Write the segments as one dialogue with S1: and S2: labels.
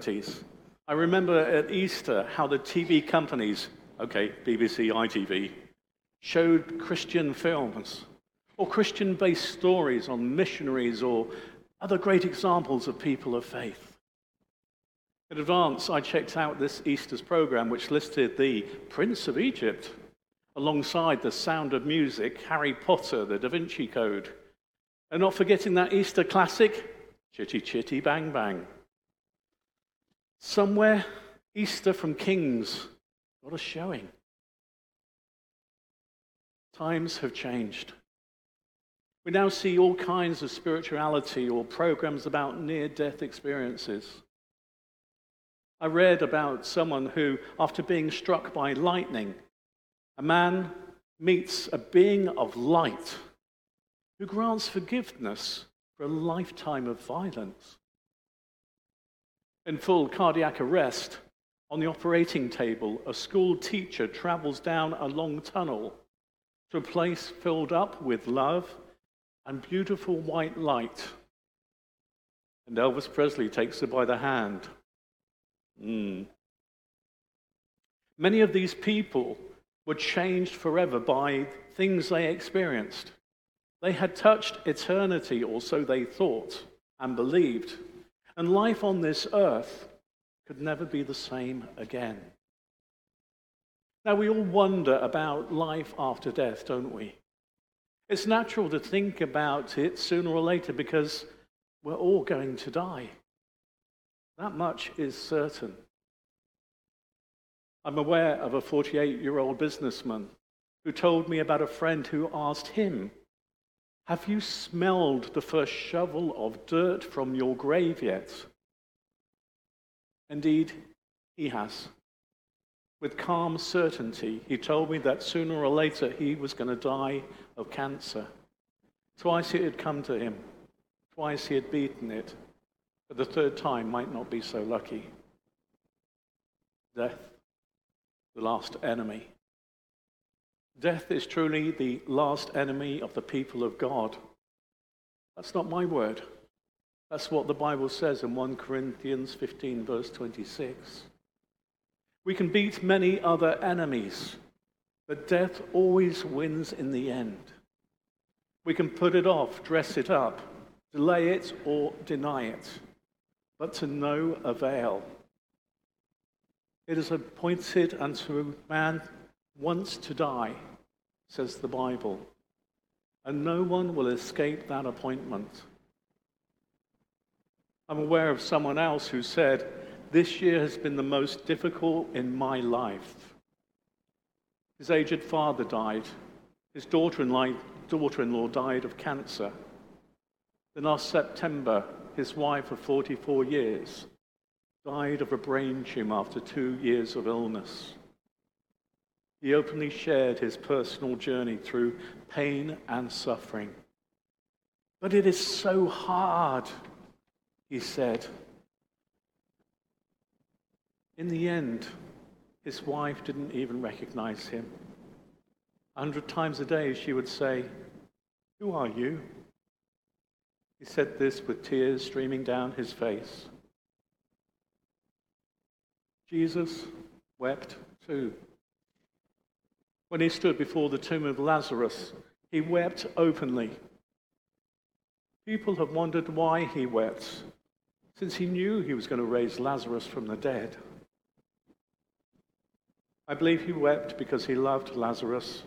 S1: 70s. I remember at Easter how the TV companies, okay, BBC, ITV, showed Christian films or Christian based stories on missionaries or other great examples of people of faith. In advance, I checked out this Easter's program, which listed the Prince of Egypt alongside the sound of music, Harry Potter, the Da Vinci Code, and not forgetting that Easter classic, Chitty Chitty Bang Bang. Somewhere, Easter from Kings got a showing. Times have changed. We now see all kinds of spirituality or programs about near death experiences. I read about someone who, after being struck by lightning, a man meets a being of light who grants forgiveness for a lifetime of violence. In full cardiac arrest, on the operating table, a school teacher travels down a long tunnel to a place filled up with love and beautiful white light. And Elvis Presley takes her by the hand. Mm. Many of these people were changed forever by things they experienced. They had touched eternity, or so they thought and believed. And life on this earth could never be the same again. Now, we all wonder about life after death, don't we? It's natural to think about it sooner or later because we're all going to die. That much is certain. I'm aware of a 48 year old businessman who told me about a friend who asked him, Have you smelled the first shovel of dirt from your grave yet? Indeed, he has. With calm certainty, he told me that sooner or later he was going to die of cancer. Twice it had come to him, twice he had beaten it, but the third time might not be so lucky. Death, the last enemy. Death is truly the last enemy of the people of God. That's not my word. That's what the Bible says in 1 Corinthians 15, verse 26. We can beat many other enemies, but death always wins in the end. We can put it off, dress it up, delay it, or deny it, but to no avail. It is appointed unto man once to die, says the Bible, and no one will escape that appointment. I'm aware of someone else who said, This year has been the most difficult in my life. His aged father died. His daughter in law died of cancer. Then last September, his wife of 44 years died of a brain tumor after two years of illness. He openly shared his personal journey through pain and suffering. But it is so hard he said. In the end, his wife didn't even recognize him. A hundred times a day, she would say, Who are you? He said this with tears streaming down his face. Jesus wept too. When he stood before the tomb of Lazarus, he wept openly. People have wondered why he wept, since he knew he was going to raise Lazarus from the dead. I believe he wept because he loved Lazarus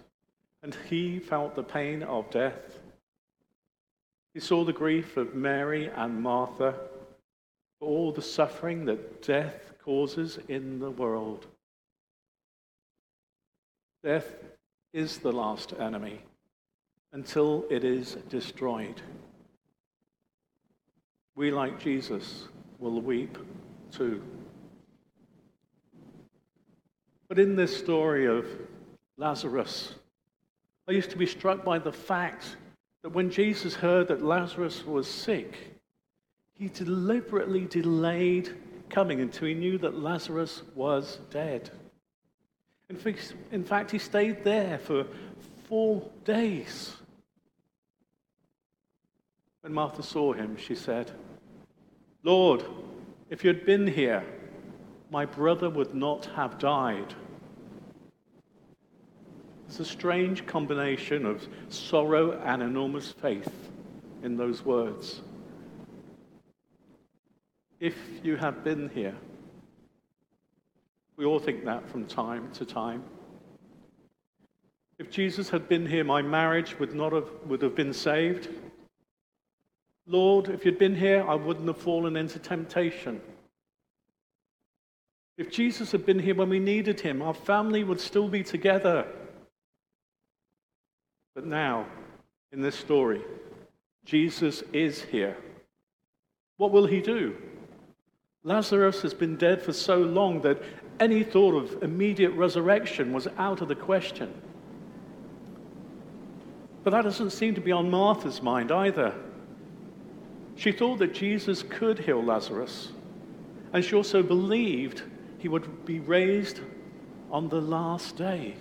S1: and he felt the pain of death. He saw the grief of Mary and Martha all the suffering that death causes in the world. Death is the last enemy until it is destroyed we, like Jesus, will weep too. But in this story of Lazarus, I used to be struck by the fact that when Jesus heard that Lazarus was sick, he deliberately delayed coming until he knew that Lazarus was dead. In fact, he stayed there for four days. When Martha saw him, she said, Lord, if you had been here, my brother would not have died. It's a strange combination of sorrow and enormous faith in those words. If you had been here, we all think that from time to time. If Jesus had been here, my marriage would not have, would have been saved. Lord, if you'd been here, I wouldn't have fallen into temptation. If Jesus had been here when we needed him, our family would still be together. But now, in this story, Jesus is here. What will he do? Lazarus has been dead for so long that any thought of immediate resurrection was out of the question. But that doesn't seem to be on Martha's mind either. She thought that Jesus could heal Lazarus, and she also believed he would be raised on the last day.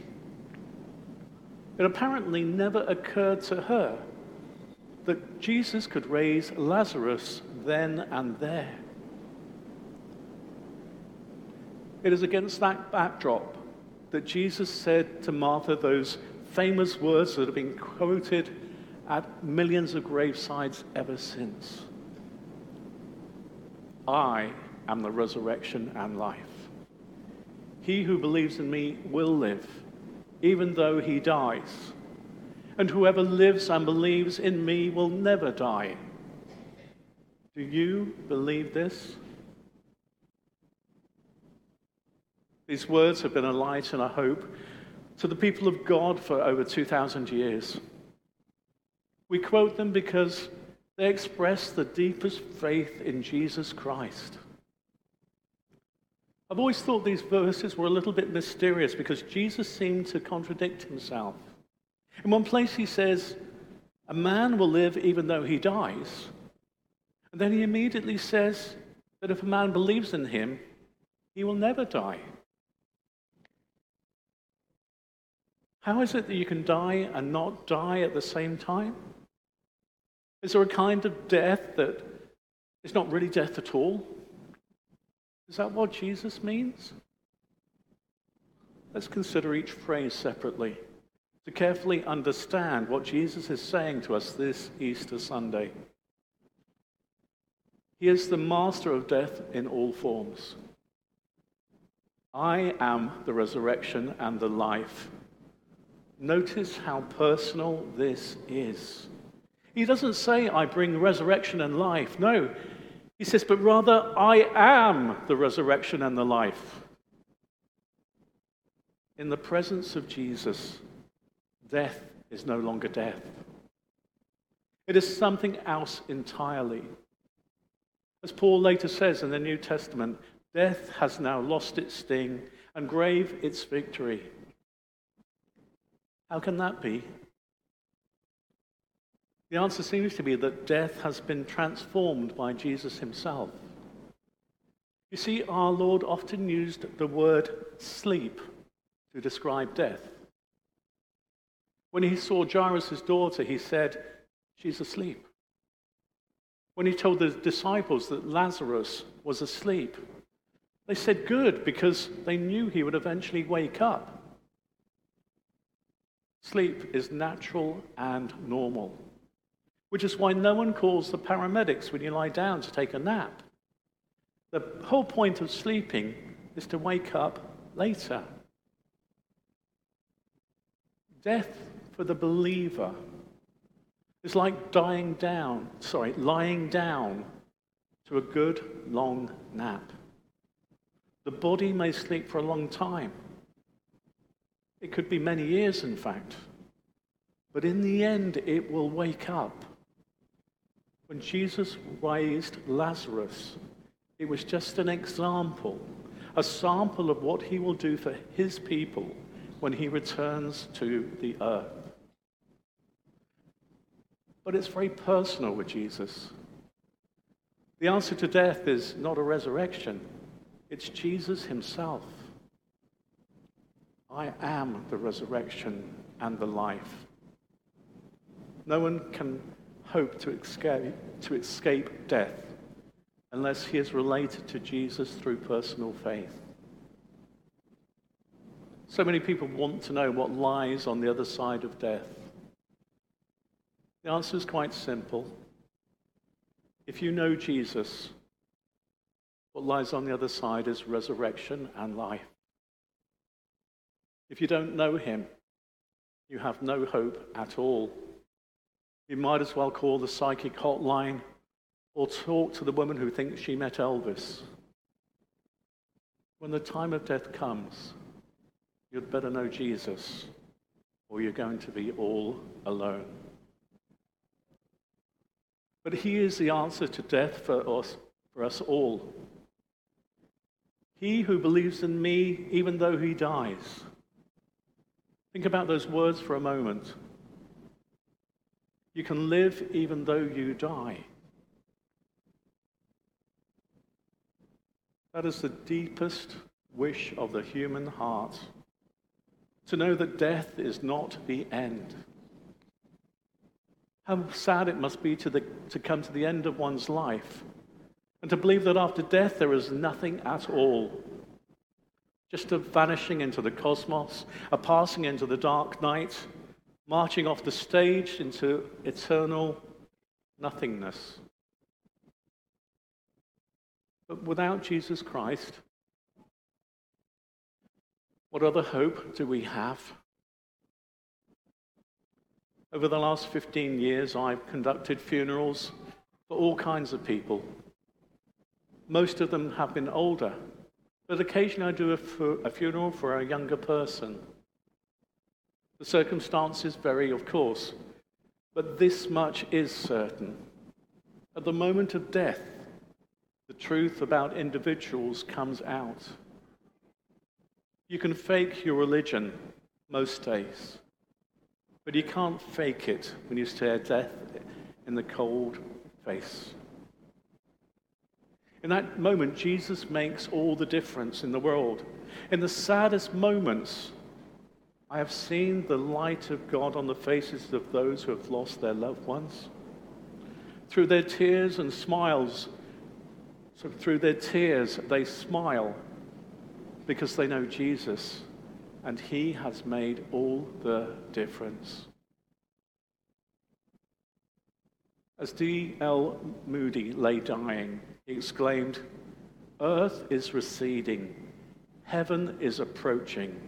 S1: It apparently never occurred to her that Jesus could raise Lazarus then and there. It is against that backdrop that Jesus said to Martha those famous words that have been quoted at millions of gravesides ever since I am the resurrection and life. He who believes in me will live, even though he dies. And whoever lives and believes in me will never die. Do you believe this? These words have been a light and a hope to the people of God for over 2,000 years. We quote them because they express the deepest faith in Jesus Christ. I've always thought these verses were a little bit mysterious because Jesus seemed to contradict himself. In one place, he says, A man will live even though he dies. And then he immediately says that if a man believes in him, he will never die. How is it that you can die and not die at the same time? Is there a kind of death that is not really death at all? Is that what Jesus means? Let's consider each phrase separately to carefully understand what Jesus is saying to us this Easter Sunday. He is the master of death in all forms. I am the resurrection and the life. Notice how personal this is. He doesn't say, I bring resurrection and life. No, he says, but rather, I am the resurrection and the life. In the presence of Jesus, death is no longer death. It is something else entirely. As Paul later says in the New Testament, death has now lost its sting and grave its victory. How can that be? The answer seems to be that death has been transformed by Jesus himself. You see, our Lord often used the word sleep to describe death. When he saw Jairus' daughter, he said, She's asleep. When he told the disciples that Lazarus was asleep, they said, Good, because they knew he would eventually wake up. Sleep is natural and normal, which is why no one calls the paramedics when you lie down to take a nap. The whole point of sleeping is to wake up later. Death for the believer is like dying down, sorry, lying down to a good long nap. The body may sleep for a long time it could be many years, in fact. But in the end, it will wake up. When Jesus raised Lazarus, it was just an example, a sample of what he will do for his people when he returns to the earth. But it's very personal with Jesus. The answer to death is not a resurrection, it's Jesus himself. I am the resurrection and the life. No one can hope to escape, to escape death unless he is related to Jesus through personal faith. So many people want to know what lies on the other side of death. The answer is quite simple. If you know Jesus, what lies on the other side is resurrection and life. If you don't know him, you have no hope at all. You might as well call the psychic hotline or talk to the woman who thinks she met Elvis. When the time of death comes, you'd better know Jesus, or you're going to be all alone. But He is the answer to death for us, for us all. He who believes in me, even though he dies. Think about those words for a moment. You can live even though you die. That is the deepest wish of the human heart to know that death is not the end. How sad it must be to, the, to come to the end of one's life and to believe that after death there is nothing at all. Just a vanishing into the cosmos, a passing into the dark night, marching off the stage into eternal nothingness. But without Jesus Christ, what other hope do we have? Over the last 15 years, I've conducted funerals for all kinds of people. Most of them have been older, but occasionally I do a, fu- a funeral for a younger person. The circumstances vary, of course, but this much is certain. At the moment of death, the truth about individuals comes out. You can fake your religion most days. But you can't fake it when you stare death in the cold face. In that moment, Jesus makes all the difference in the world. In the saddest moments, I have seen the light of God on the faces of those who have lost their loved ones. Through their tears and smiles, so through their tears, they smile because they know Jesus and he has made all the difference. As D.L. Moody lay dying, he exclaimed, Earth is receding, heaven is approaching.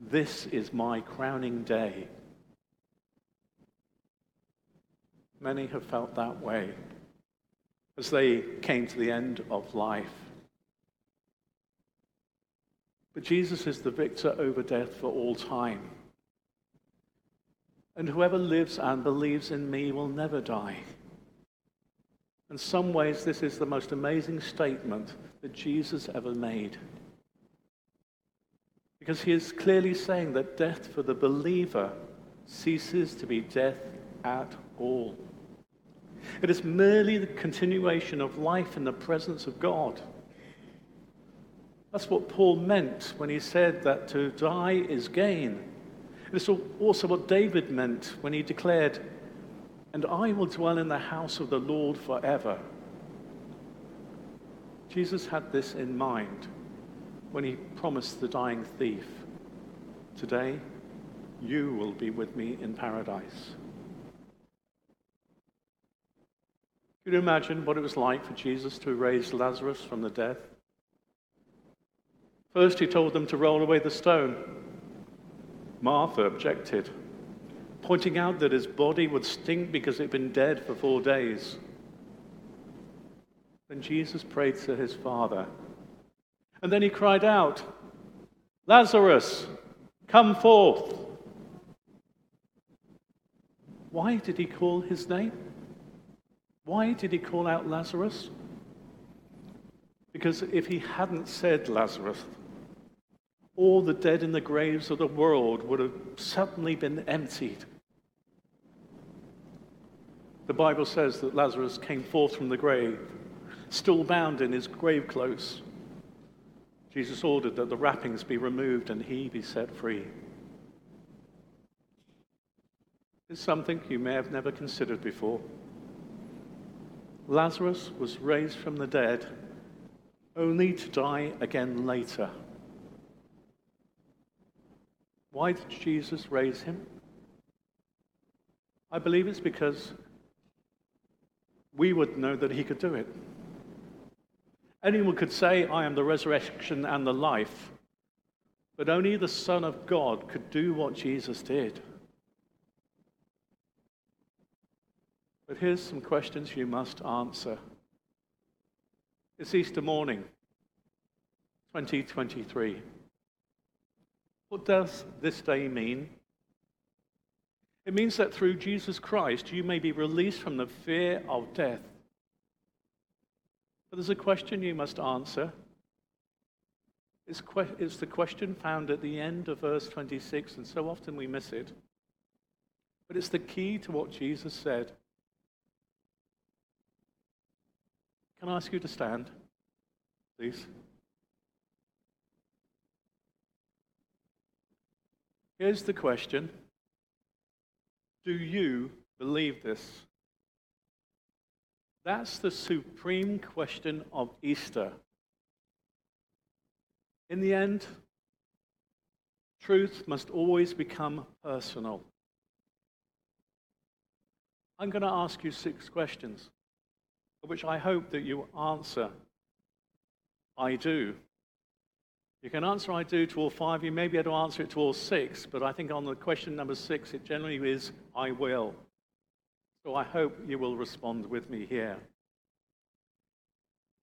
S1: This is my crowning day. Many have felt that way as they came to the end of life. But Jesus is the victor over death for all time. And whoever lives and believes in me will never die. In some ways, this is the most amazing statement that Jesus ever made. Because he is clearly saying that death for the believer ceases to be death at all. It is merely the continuation of life in the presence of God. That's what Paul meant when he said that to die is gain. It's also what David meant when he declared, And I will dwell in the house of the Lord forever. Jesus had this in mind when he promised the dying thief, Today you will be with me in paradise. Can you imagine what it was like for Jesus to raise Lazarus from the dead? First, he told them to roll away the stone. Martha objected, pointing out that his body would stink because it had been dead for four days. Then Jesus prayed to his Father. And then he cried out, Lazarus, come forth. Why did he call his name? Why did he call out Lazarus? Because if he hadn't said Lazarus, all the dead in the graves of the world would have suddenly been emptied. The Bible says that Lazarus came forth from the grave, still bound in his grave clothes. Jesus ordered that the wrappings be removed and he be set free. It's something you may have never considered before. Lazarus was raised from the dead only to die again later. Why did Jesus raise him? I believe it's because we would know that he could do it. Anyone could say, I am the resurrection and the life, but only the Son of God could do what Jesus did. But here's some questions you must answer. It's Easter morning, 2023. What does this day mean? It means that through Jesus Christ, you may be released from the fear of death. But there's a question you must answer. It's, que- it's the question found at the end of verse 26, and so often we miss it. But it's the key to what Jesus said. Can I ask you to stand, please? Here's the question Do you believe this? That's the supreme question of Easter. In the end, truth must always become personal. I'm going to ask you six questions, which I hope that you answer I do. You can answer I do to all five. You may be able to answer it to all six, but I think on the question number six, it generally is I will. So I hope you will respond with me here.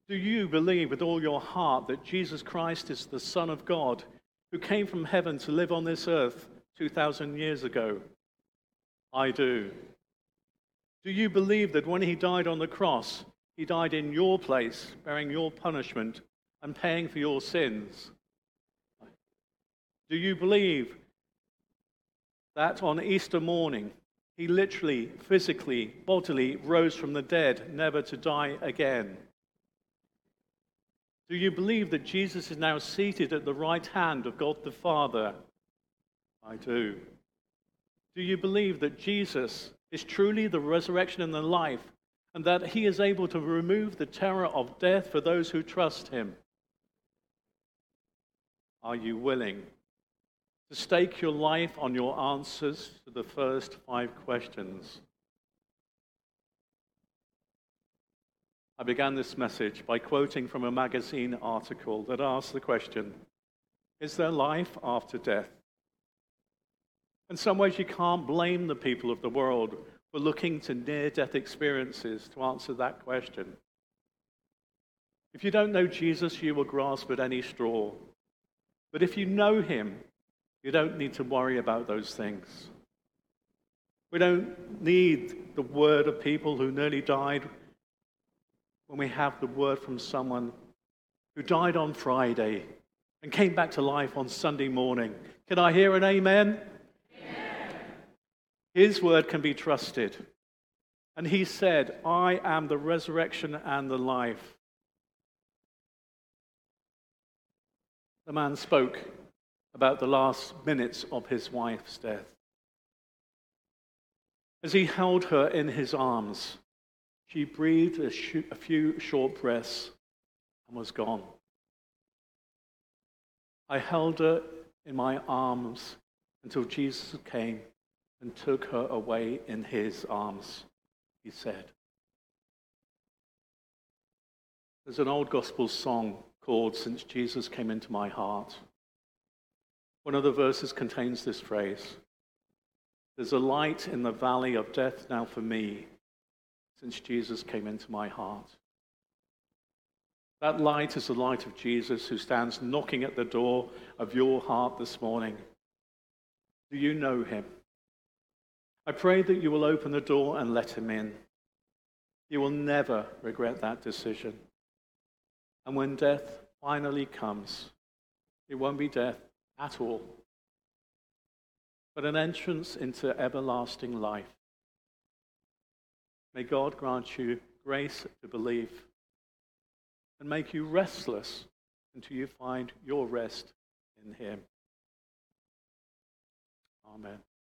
S1: Do you believe with all your heart that Jesus Christ is the Son of God who came from heaven to live on this earth 2,000 years ago? I do. Do you believe that when he died on the cross, he died in your place, bearing your punishment and paying for your sins? Do you believe that on Easter morning, he literally, physically, bodily rose from the dead, never to die again? Do you believe that Jesus is now seated at the right hand of God the Father? I do. Do you believe that Jesus is truly the resurrection and the life, and that he is able to remove the terror of death for those who trust him? Are you willing to stake your life on your answers to the first five questions. I began this message by quoting from a magazine article that asked the question Is there life after death? In some ways, you can't blame the people of the world for looking to near death experiences to answer that question. If you don't know Jesus, you will grasp at any straw. But if you know him, you don't need to worry about those things. We don't need the word of people who nearly died when we have the word from someone who died on Friday and came back to life on Sunday morning. Can I hear an amen? amen? His word can be trusted. And he said, I am the resurrection and the life. The man spoke about the last minutes of his wife's death. As he held her in his arms, she breathed a, sh- a few short breaths and was gone. I held her in my arms until Jesus came and took her away in his arms, he said. There's an old gospel song called Since Jesus Came Into My Heart. One of the verses contains this phrase There's a light in the valley of death now for me since Jesus came into my heart. That light is the light of Jesus who stands knocking at the door of your heart this morning. Do you know him? I pray that you will open the door and let him in. You will never regret that decision. And when death finally comes, it won't be death at all, but an entrance into everlasting life. May God grant you grace to believe and make you restless until you find your rest in Him. Amen.